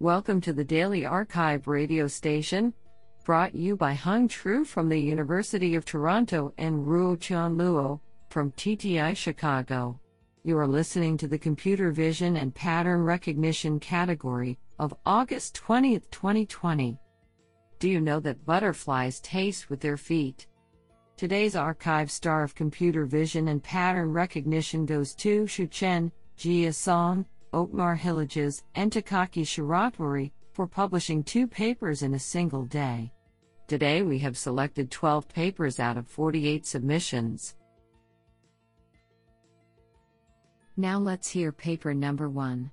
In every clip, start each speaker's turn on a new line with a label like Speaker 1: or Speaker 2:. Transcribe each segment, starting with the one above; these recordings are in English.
Speaker 1: Welcome to the Daily Archive radio station, brought you by Hung Tru from the University of Toronto and Ruo Chan Luo from TTI Chicago. You are listening to the Computer Vision and Pattern Recognition category of August 20, 2020. Do you know that butterflies taste with their feet? Today's archive star of computer vision and pattern recognition goes to Xu Chen, Jia Song, Otmar Hilliges, and Takaki Shiratori for publishing two papers in a single day. Today we have selected 12 papers out of 48 submissions. Now let's hear paper number one.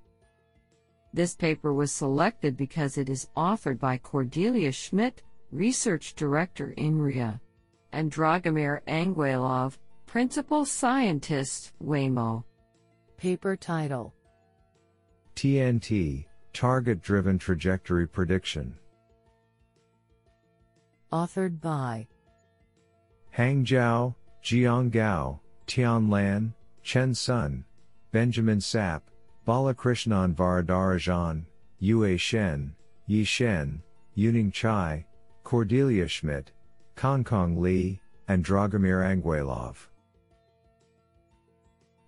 Speaker 1: This paper was selected because it is authored by Cordelia Schmid, Research Director INRIA and Dragomir Anguelov, Principal Scientist, Waymo.
Speaker 2: Paper title
Speaker 3: TNT Target Driven Trajectory Prediction.
Speaker 2: Authored by
Speaker 3: Hang Zhao, Jiyang Gao, Tian Lan, Chen Sun, Benjamin Sapp, Balakrishnan Varadarajan, Yue Shen, Yi Shen, Yuning Chai, Cordelia Schmid, Kong Kong Li, and Dragomir Anguelov.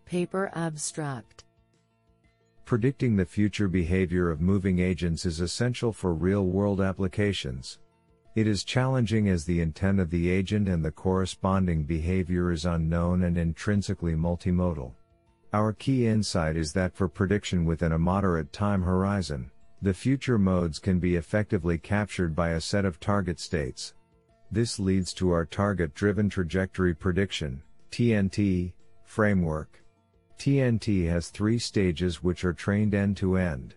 Speaker 2: Paper Abstract
Speaker 3: Predicting the future behavior of moving agents is essential for real world applications. It is challenging as the intent of the agent and the corresponding behavior is unknown and intrinsically multimodal. Our key insight is that for prediction within a moderate time horizon, the future modes can be effectively captured by a set of target states. This leads to our target driven trajectory prediction, TNT, framework. TNT has three stages which are trained end to end.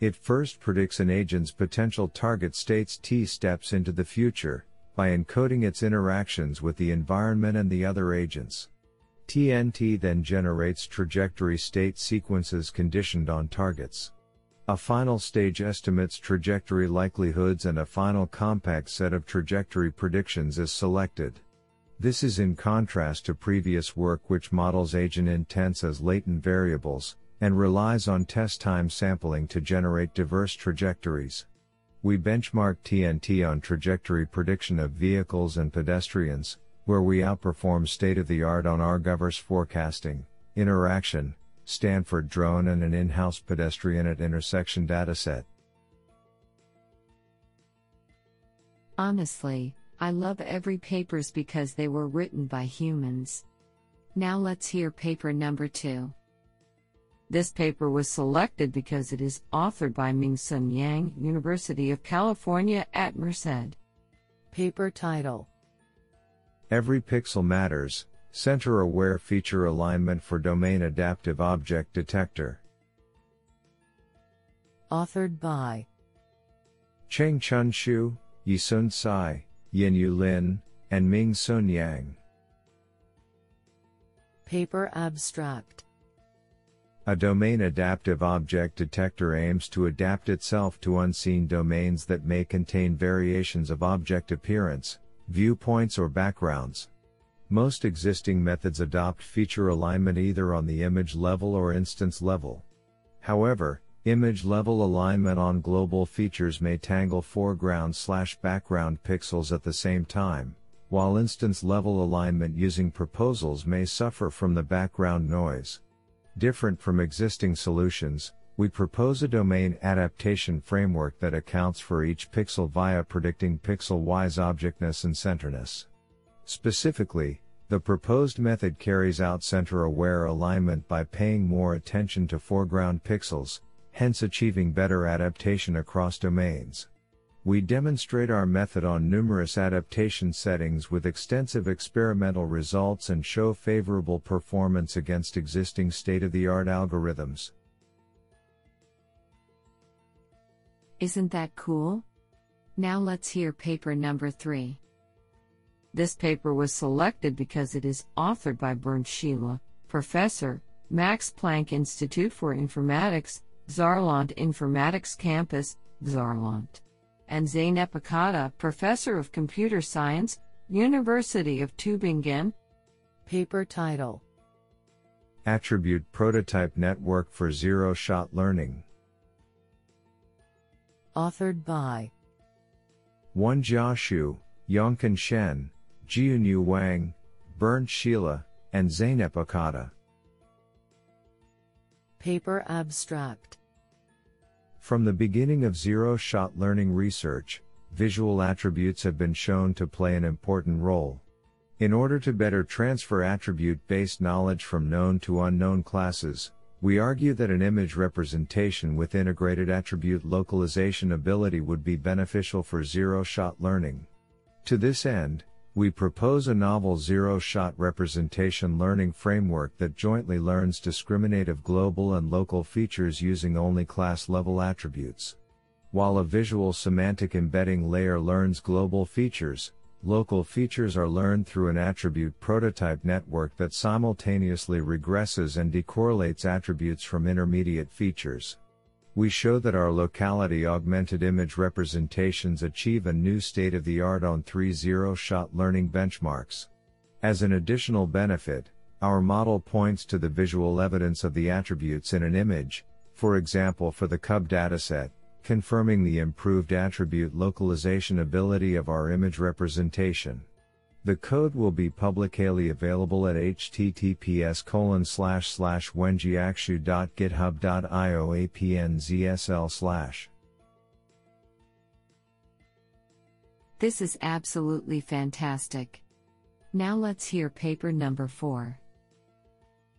Speaker 3: It first predicts an agent's potential target states T steps into the future, by encoding its interactions with the environment and the other agents. TNT then generates trajectory state sequences conditioned on targets. A final stage estimates trajectory likelihoods and a final compact set of trajectory predictions is selected. This is in contrast to previous work which models agent intents as latent variables, and relies on test time sampling to generate diverse trajectories. We benchmark TNT on trajectory prediction of vehicles and pedestrians, where we outperform state of the art on Argoverse forecasting, interaction, Stanford drone and an in-house pedestrian at intersection dataset.
Speaker 1: Honestly, I love every papers because they were written by humans. Now let's hear paper number 2. This paper was selected because it is authored by Ming-Hsuan Yang, University of California at Merced.
Speaker 2: Paper title
Speaker 3: Every pixel matters, Center Aware Feature Alignment for Domain Adaptive Object Detector.
Speaker 2: Authored by
Speaker 3: Cheng Chun Xu, Yi-Hsuan Tsai, Yinyu Lin, and Ming-Hsuan Yang.
Speaker 2: Paper Abstract
Speaker 3: A domain adaptive object detector aims to adapt itself to unseen domains that may contain variations of object appearance, viewpoints, or backgrounds. Most existing methods adopt feature alignment either on the image level or instance level. However, image level alignment on global features may tangle foreground slash background pixels at the same time, while instance level alignment using proposals may suffer from the background noise. Different from existing solutions, we propose a domain adaptation framework that accounts for each pixel via predicting pixel-wise objectness and centerness. Specifically, the proposed method carries out center-aware alignment by paying more attention to foreground pixels, hence achieving better adaptation across domains. We demonstrate our method on numerous adaptation settings with extensive experimental results and show favorable performance against existing state-of-the-art algorithms.
Speaker 1: Isn't that cool? Now let's hear paper number 3. This paper was selected because it is authored by Bernd Schiele, professor, Max Planck Institute for Informatics, Saarland Informatics Campus, Saarland, and Zeynep Akata, professor of computer science, University of Tübingen.
Speaker 2: Paper title
Speaker 3: Attribute Prototype Network for Zero Shot Learning.
Speaker 2: Authored by
Speaker 3: Wenjia Xu, Yongkan Shen, Jiuniu Wang, Bernd Schiele, and Zeynep Akata.
Speaker 2: Paper Abstract
Speaker 3: From the beginning of zero shot learning research, visual attributes have been shown to play an important role. In order to better transfer attribute based knowledge from known to unknown classes, we argue that an image representation with integrated attribute localization ability would be beneficial for zero shot learning. To this end, we propose a novel zero shot representation learning framework that jointly learns discriminative global and local features using only class level attributes. While a visual semantic embedding layer learns global features, local features are learned through an attribute prototype network that simultaneously regresses and decorrelates attributes from intermediate features we show that our locality augmented image representations achieve a new state of the art on three zero shot learning benchmarks. As an additional benefit, our model points to the visual evidence of the attributes in an image, for example for the CUB dataset, confirming the improved attribute localization ability of our image representation. The code will be publicly available at https colon slash slash wenjiakshu.github.io apnzsl slash.
Speaker 1: This is absolutely fantastic. Now let's hear paper number 4.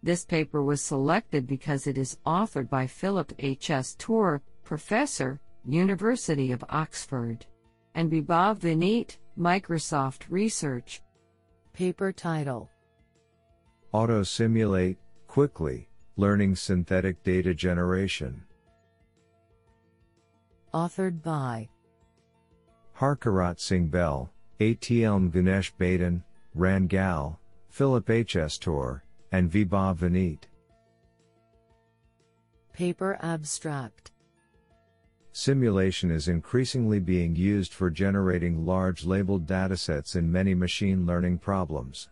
Speaker 1: This paper was selected because it is authored by Philip H. S. Torr, Professor, University of Oxford, and Vibhav Vineet, Microsoft Research.
Speaker 2: Paper title
Speaker 3: Auto simulate, quickly, learning synthetic data generation.
Speaker 2: Authored by
Speaker 3: Harkirat Singh Behl, ATL Gunesh Baden, Ran Gal, Philip H. S. Torr, and Vibhav Vineet.
Speaker 2: Paper Abstract
Speaker 3: Simulation is increasingly being used for generating large labeled datasets in many machine learning problems.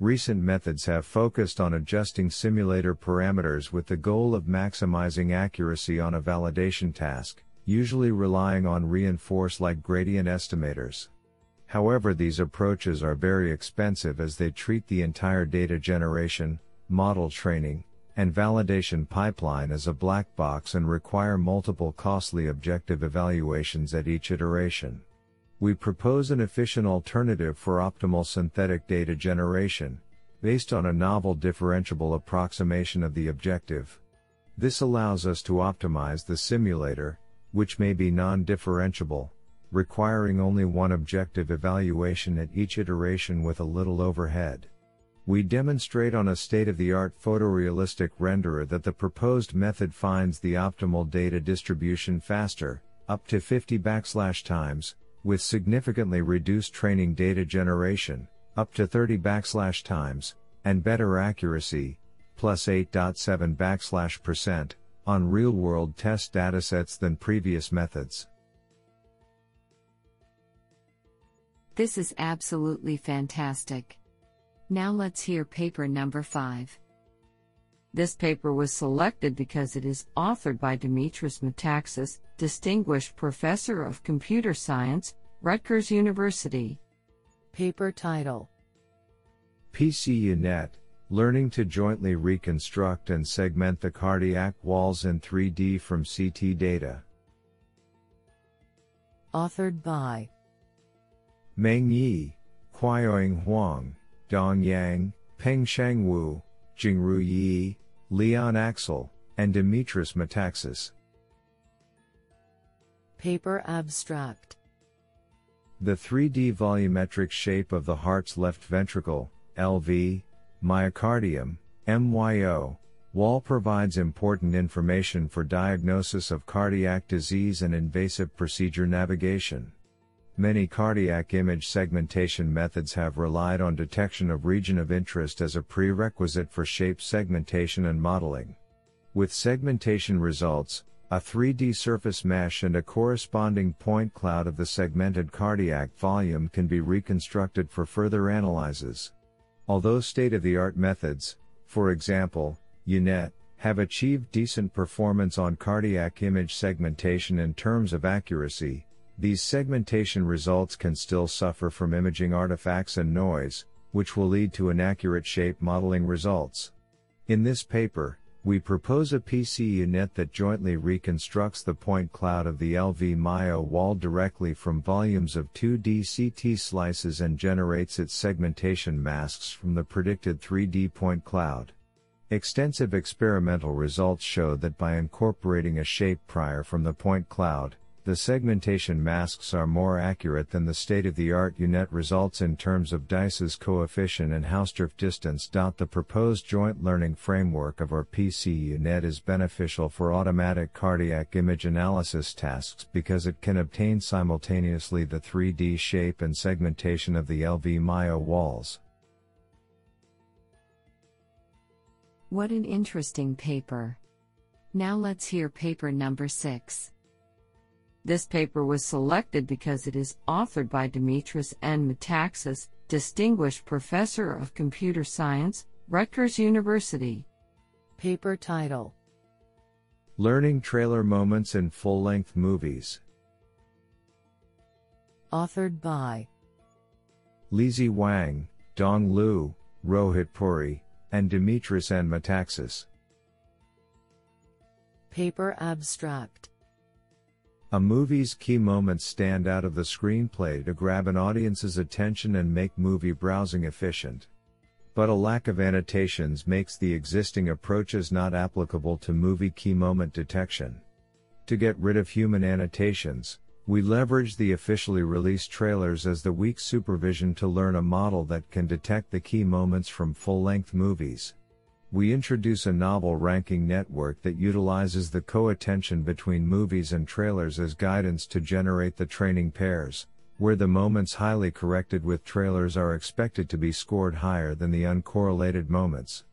Speaker 3: Recent methods have focused on adjusting simulator parameters with the goal of maximizing accuracy on a validation task, usually relying on reinforce like gradient estimators. However, these approaches are very expensive as they treat the entire data generation, model training, and validation pipeline as a black box and require multiple costly objective evaluations at each iteration. We propose an efficient alternative for optimal synthetic data generation, based on a novel differentiable approximation of the objective. This allows us to optimize the simulator, which may be non-differentiable, requiring only one objective evaluation at each iteration with a little overhead we demonstrate on a state-of-the-art photorealistic renderer that the proposed method finds the optimal data distribution faster, up to 50 backslash times, with significantly reduced training data generation, up to 30 backslash times, and better accuracy, plus 8.7 backslash percent, on real-world test datasets than previous methods.
Speaker 1: This is absolutely fantastic. Now let's hear paper number 5. This paper was selected because it is authored by Dimitris Metaxas, Distinguished Professor of Computer Science, Rutgers University.
Speaker 2: Paper title
Speaker 3: PCUNet Learning to jointly reconstruct and segment the cardiac walls in 3D from CT data.
Speaker 2: Authored by
Speaker 3: Meng Yi, Qiaoying Huang, Dong Yang, Pengxiang Wu, Jingru Yi, Leon Axel, and Dimitris Metaxas.
Speaker 2: Paper Abstract
Speaker 3: The 3D volumetric shape of the heart's left ventricle, LV, myocardium, MYO, wall provides important information for diagnosis of cardiac disease and invasive procedure navigation. Many cardiac image segmentation methods have relied on detection of region of interest as a prerequisite for shape segmentation and modeling. With segmentation results, a 3D surface mesh and a corresponding point cloud of the segmented cardiac volume can be reconstructed for further analyses. Although state of the art methods, for example, UNet, have achieved decent performance on cardiac image segmentation in terms of accuracy, these segmentation results can still suffer from imaging artifacts and noise, which will lead to inaccurate shape modeling results. In this paper, we propose a PCU-NET that jointly reconstructs the point cloud of the LV MYO wall directly from volumes of 2D CT slices and generates its segmentation masks from the predicted 3D point cloud. Extensive experimental results show that by incorporating a shape prior from the point cloud, the segmentation masks are more accurate than the state-of-the-art U-NET results in terms of Dice's coefficient and Hausdorff distance. The proposed joint learning framework of our PC UNET is beneficial for automatic cardiac image analysis tasks because it can obtain simultaneously the 3D shape and segmentation of the LV MYO walls.
Speaker 1: What an interesting paper. Now let's hear paper number 6. This paper was selected because it is authored by Dimitris N. Metaxas, Distinguished Professor of Computer Science, Rutgers University.
Speaker 2: Paper title
Speaker 3: Learning Trailer Moments in Full Length Movies.
Speaker 2: Authored by
Speaker 3: Lizhi Wang, Dong Lu, Rohit Puri, and Dimitris N. Metaxas.
Speaker 2: Paper abstract
Speaker 3: a movie's key moments stand out of the screenplay to grab an audience's attention and make movie browsing efficient. But a lack of annotations makes the existing approaches not applicable to movie key moment detection. To get rid of human annotations, we leverage the officially released trailers as the weak supervision to learn a model that can detect the key moments from full length movies we introduce a novel ranking network that utilizes the co-attention between movies and trailers as guidance to generate the training pairs, where the moments highly corrected with trailers are expected to be scored higher than the uncorrelated moments.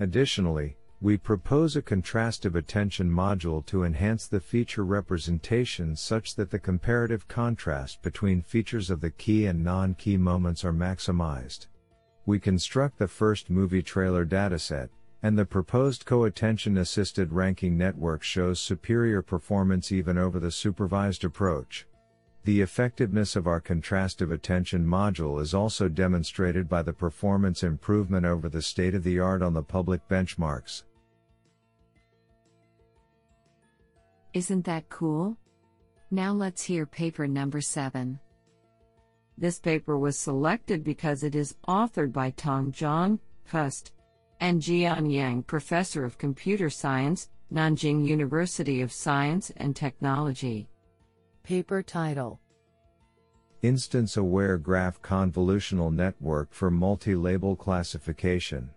Speaker 3: Additionally, we propose a contrastive attention module to enhance the feature representation such that the comparative contrast between features of the key and non-key moments are maximized we construct the first movie trailer dataset, and the proposed co-attention assisted ranking network shows superior performance even over the supervised approach. The effectiveness of our contrastive attention module is also demonstrated by the performance improvement over the state of the art on the public benchmarks.
Speaker 1: Isn't that cool? Now let's hear paper number 7. This paper was selected because it is authored by Tong Zhang, Pust, and Jian Yang, Professor of Computer Science, Nanjing University of Science and Technology.
Speaker 2: Paper title
Speaker 3: Instance Aware Graph Convolutional Network for Multi Label Classification.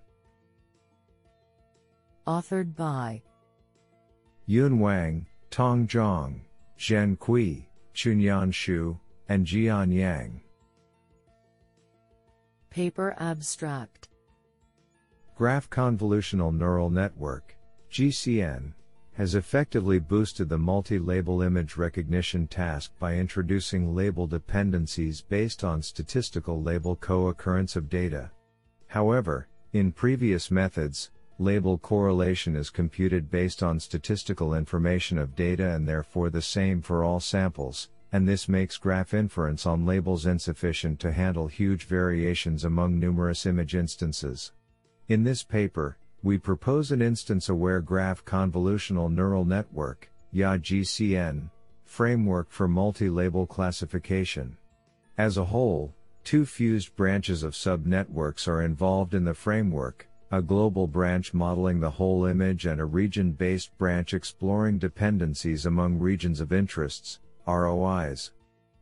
Speaker 2: Authored by
Speaker 3: Yun Wang, Tong Zhang, Zhen Cui, Chunyan Xu, and Jian Yang.
Speaker 2: Paper Abstract
Speaker 3: Graph Convolutional Neural Network, GCN, has effectively boosted the multi-label image recognition task by introducing label dependencies based on statistical label co-occurrence of data. However, in previous methods, label correlation is computed based on statistical information of data and therefore the same for all samples, and this makes graph inference on labels insufficient to handle huge variations among numerous image instances. In this paper, we propose an instance-aware graph convolutional neural network, YA-GCN, framework for multi-label classification. As a whole, two fused branches of subnetworks are involved in the framework, a global branch modeling the whole image and a region-based branch exploring dependencies among regions of interests, ROIs.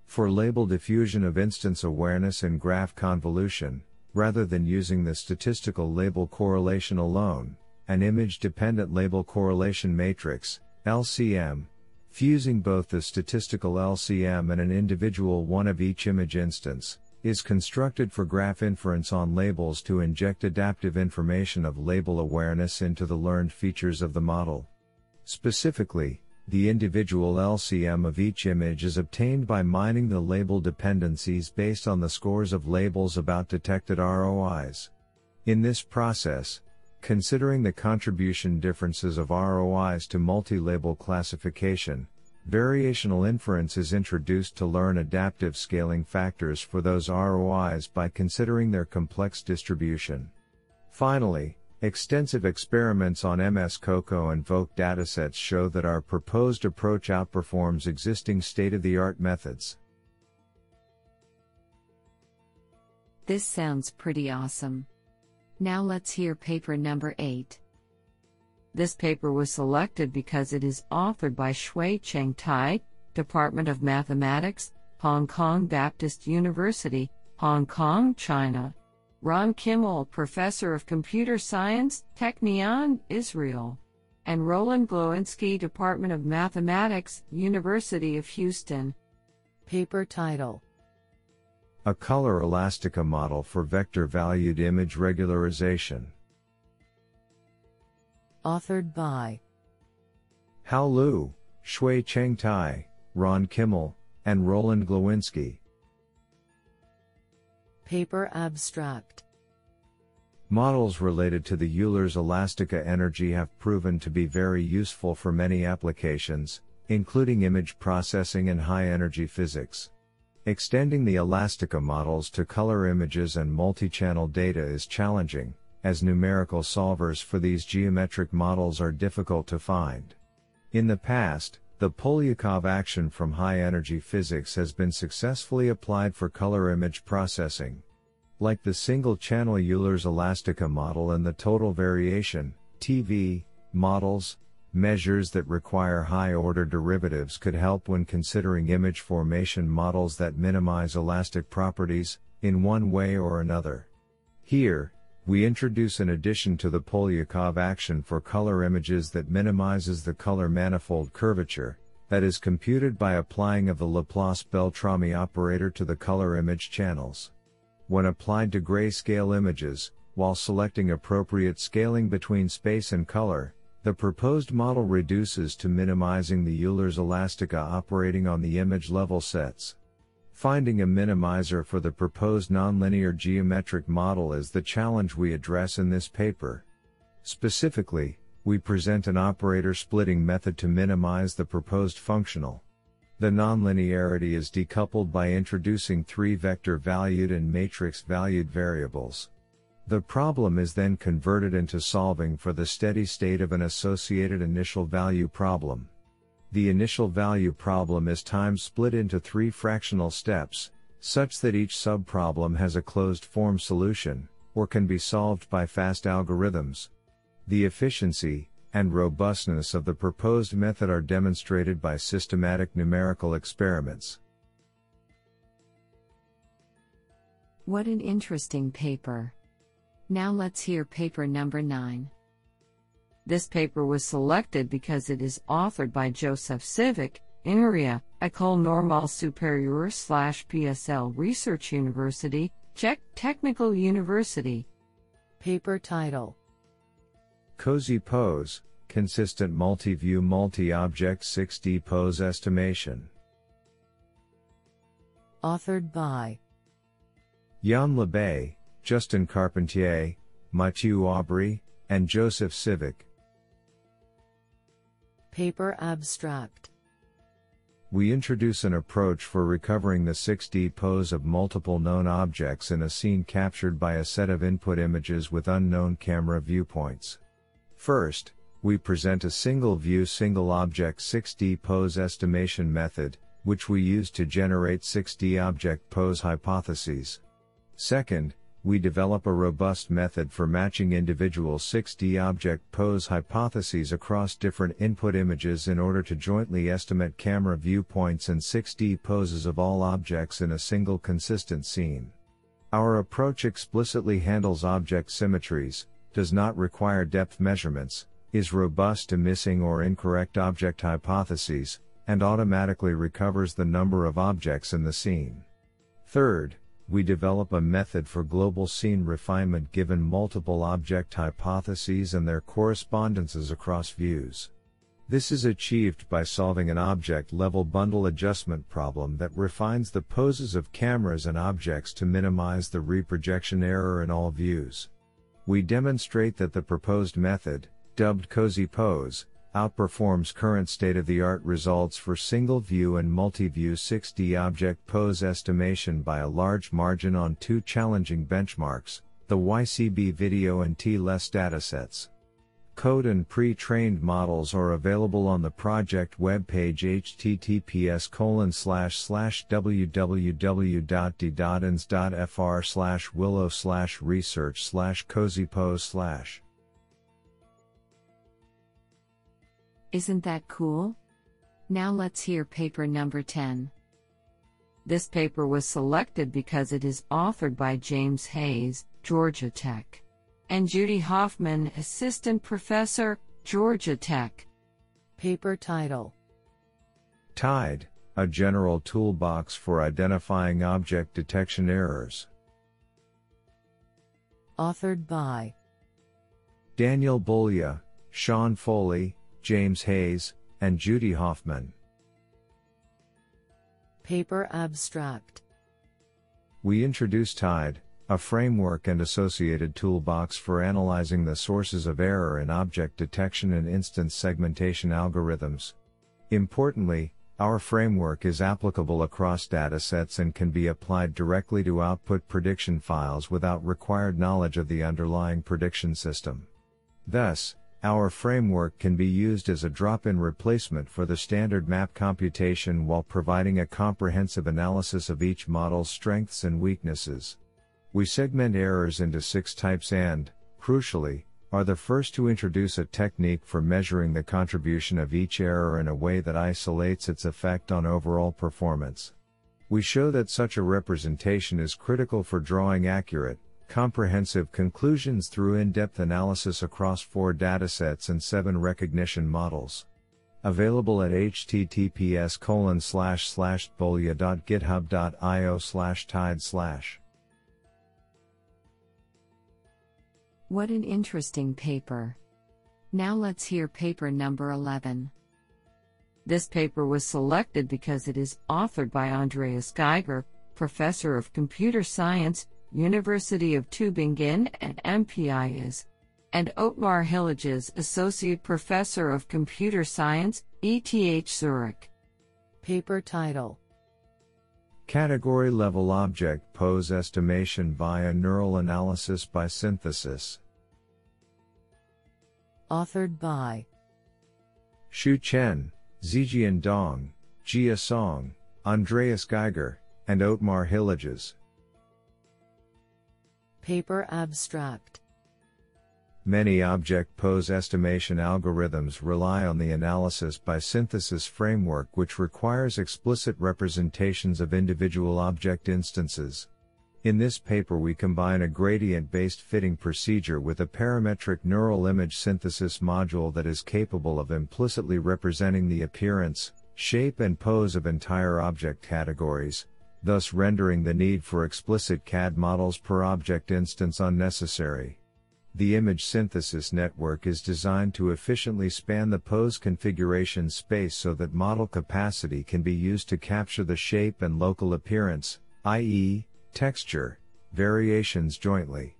Speaker 3: For label diffusion of instance awareness and graph convolution, rather than using the statistical label correlation alone, an image dependent label correlation matrix, LCM, fusing both the statistical LCM and an individual one of each image instance, is constructed for graph inference on labels to inject adaptive information of label awareness into the learned features of the model. Specifically, the individual LCM of each image is obtained by mining the label dependencies based on the scores of labels about detected ROIs. In this process, Considering the contribution differences of ROIs to multi-label classification, variational inference is introduced to learn adaptive scaling factors for those ROIs by considering their complex distribution. Finally, extensive experiments on MS COCO and VOC datasets show that our proposed approach outperforms existing state-of-the-art methods.
Speaker 1: This sounds pretty awesome. Now let's hear paper number 8. This paper was selected because it is authored by Xue-Cheng Tai, Department of Mathematics, Hong Kong Baptist University, Hong Kong, China. Ron Kimmel, Professor of Computer Science, Technion, Israel. And Roland Glowinski, Department of Mathematics, University of Houston.
Speaker 2: Paper title
Speaker 3: a color elastica model for vector-valued image regularization.
Speaker 2: Authored by
Speaker 3: Hao Lu, Xue-Cheng Tai, Ron Kimmel, and Roland Glowinski.
Speaker 2: Paper abstract
Speaker 3: Models related to the Euler's elastica energy have proven to be very useful for many applications, including image processing and high energy physics. Extending the Elastica models to color images and multi-channel data is challenging, as numerical solvers for these geometric models are difficult to find. In the past, the Polyakov action from high-energy physics has been successfully applied for color image processing. Like the single-channel Euler's Elastica model and the total variation, TV, models, Measures that require high order derivatives could help when considering image formation models that minimize elastic properties, in one way or another. Here, we introduce an addition to the Polyakov action for color images that minimizes the color manifold curvature, that is computed by applying of the Laplace-Beltrami operator to the color image channels. When applied to grayscale images, while selecting appropriate scaling between space and color, the proposed model reduces to minimizing the Euler's elastica operating on the image level sets. Finding a minimizer for the proposed nonlinear geometric model is the challenge we address in this paper. Specifically, we present an operator splitting method to minimize the proposed functional. The nonlinearity is decoupled by introducing three vector valued and matrix valued variables. The problem is then converted into solving for the steady state of an associated initial value problem. The initial value problem is time split into three fractional steps, such that each subproblem has a closed form solution, or can be solved by fast algorithms. The efficiency and robustness of the proposed method are demonstrated by systematic numerical experiments.
Speaker 1: What an interesting paper! Now let's hear paper number 9. This paper was selected because it is authored by Josef Sivic, INRIA, École Normale Supérieure slash PSL Research University, Czech Technical University.
Speaker 2: Paper title
Speaker 3: COSY Pose, Consistent Multi-View Multi-Object 6D Pose Estimation.
Speaker 2: Authored by
Speaker 3: Yann Labbé, Justin Carpentier, Mathieu Aubry, and Josef Sivic.
Speaker 2: Paper Abstract
Speaker 3: We introduce an approach for recovering the 6D pose of multiple known objects in a scene captured by a set of input images with unknown camera viewpoints. First, we present a single view single object 6D pose estimation method, which we use to generate 6D object pose hypotheses. Second, we develop a robust method for matching individual 6D object pose hypotheses across different input images in order to jointly estimate camera viewpoints and 6D poses of all objects in a single consistent scene. Our approach explicitly handles object symmetries, does not require depth measurements, is robust to missing or incorrect object hypotheses, and automatically recovers the number of objects in the scene. Third, we develop a method for global scene refinement given multiple object hypotheses and their correspondences across views. This is achieved by solving an object level bundle adjustment problem that refines the poses of cameras and objects to minimize the reprojection error in all views. We demonstrate that the proposed method, dubbed CosyPose, outperforms current state-of-the-art results for single-view and multi-view 6D object pose estimation by a large margin on two challenging benchmarks, the YCB video and T-LESS datasets. Code and pre-trained models are available on the project webpage https colon slash slash www.ddodens.fr slash willow slash research slash slash.
Speaker 1: Isn't that cool? Now let's hear paper number 10. This paper was selected because it is authored by James Hays, Georgia Tech and Judy Hoffman, Assistant Professor, Georgia Tech.
Speaker 2: Paper title
Speaker 3: TIDE, a general toolbox for identifying object detection errors.
Speaker 2: Authored by
Speaker 3: Daniel Bolya, Sean Foley, James Hays, and Judy Hoffman.
Speaker 2: Paper abstract
Speaker 3: We introduce TIDE, a framework and associated toolbox for analyzing the sources of error in object detection and instance segmentation algorithms. Importantly, our framework is applicable across datasets and can be applied directly to output prediction files without required knowledge of the underlying prediction system. Thus, our framework can be used as a drop-in replacement for the standard map computation while providing a comprehensive analysis of each model's strengths and weaknesses. We segment errors into six types and, crucially, are the first to introduce a technique for measuring the contribution of each error in a way that isolates its effect on overall performance. We show that such a representation is critical for drawing accurate, comprehensive conclusions through in-depth analysis across four datasets and seven recognition models. Available at https colon slash slash bolia.github.io slash tide slash.
Speaker 1: What an interesting paper. Now let's hear paper number 11. This paper was selected because it is authored by Andreas Geiger, Professor of Computer Science, University of Tübingen and MPI is, and Otmar Hilliges, Associate Professor of Computer Science, ETH Zurich.
Speaker 2: Paper title
Speaker 3: Category level object pose estimation via neural analysis by synthesis.
Speaker 2: Authored by
Speaker 3: Xu Chen, Zijian Dong, Jia Song, Andreas Geiger, and Otmar Hilliges.
Speaker 2: Paper abstract
Speaker 3: Many object pose estimation algorithms rely on the analysis by synthesis framework which requires explicit representations of individual object instances. In this paper we combine a gradient-based fitting procedure with a parametric neural image synthesis module that is capable of implicitly representing the appearance, shape and pose of entire object categories, thus rendering the need for explicit CAD models per object instance unnecessary. The image synthesis network is designed to efficiently span the pose configuration space so that model capacity can be used to capture the shape and local appearance, i.e., texture, variations jointly.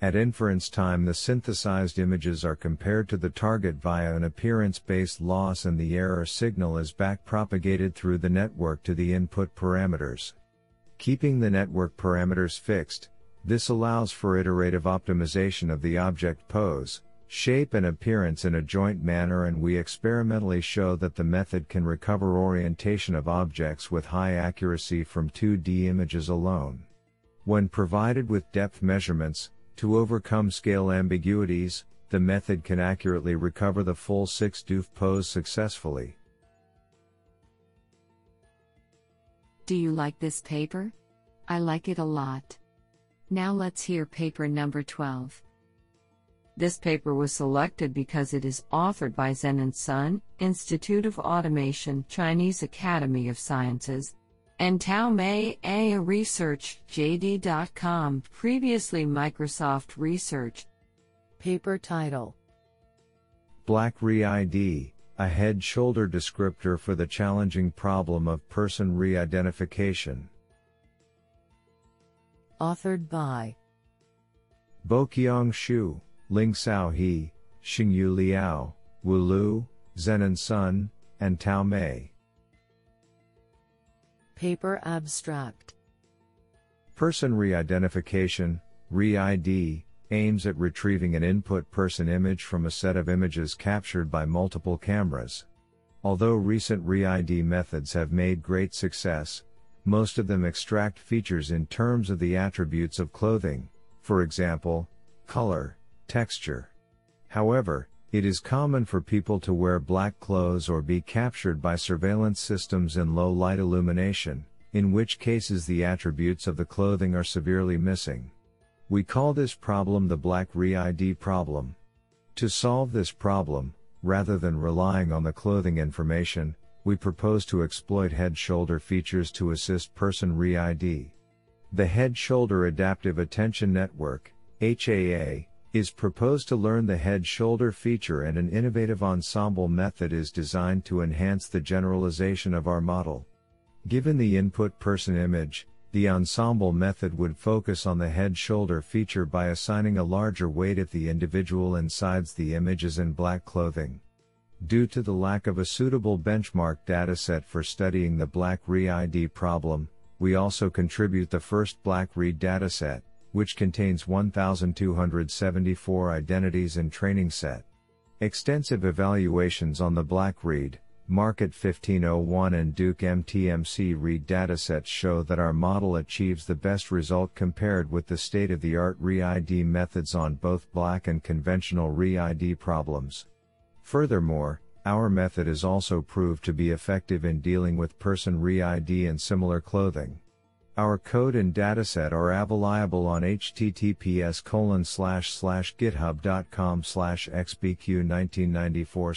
Speaker 3: At inference time the synthesized images are compared to the target via an appearance-based loss and the error signal is backpropagated through the network to the input parameters. Keeping the network parameters fixed, this allows for iterative optimization of the object pose, shape and appearance in a joint manner and we experimentally show that the method can recover orientation of objects with high accuracy from 2D images alone. When provided with depth measurements, to overcome scale ambiguities, the method can accurately recover the full 6 DoF pose successfully.
Speaker 1: Do you like this paper? I like it a lot. Now let's hear paper number 12. This paper was selected because it is authored by Zhenan Sun, Institute of Automation, Chinese Academy of Sciences, and Tao Mei A Research, JD.com, previously Microsoft Research.
Speaker 2: Paper title
Speaker 3: Black Re-ID, a head-shoulder descriptor for the challenging problem of person re-identification.
Speaker 2: Authored by
Speaker 3: Boqiang Xu, Lingxiao He, Xingyu Liao, Wu Lu, Zhenan Sun, and Tao Mei.
Speaker 2: Paper Abstract
Speaker 3: Person re-identification, RE-ID, aims at retrieving an input person image from a set of images captured by multiple cameras. Although recent RE-ID methods have made great success, most of them extract features in terms of the attributes of clothing, for example, color, texture. However, it is common for people to wear black clothes or be captured by surveillance systems in low light illumination, in which cases the attributes of the clothing are severely missing. We call this problem the Black RE-ID problem. To solve this problem, rather than relying on the clothing information, we propose to exploit head-shoulder features to assist person RE-ID. The Head-Shoulder Adaptive Attention Network, HAA, is proposed to learn the head-shoulder feature and an innovative ensemble method is designed to enhance the generalization of our model. Given the input person image, the ensemble method would focus on the head-shoulder feature by assigning a larger weight if the individual inside the image is in black clothing. Due to the lack of a suitable benchmark dataset for studying the Black RE-ID problem, we also contribute the first Black Read dataset, which contains 1,274 identities and training set. Extensive evaluations on the Black Read, Market 1501 and Duke MTMC read datasets show that our model achieves the best result compared with the state of the art RE-ID methods on both black and conventional RE-ID problems. Furthermore, our method is also proved to be effective in dealing with person RE-ID and similar clothing. Our code and dataset are available on https github.com slash xbq1994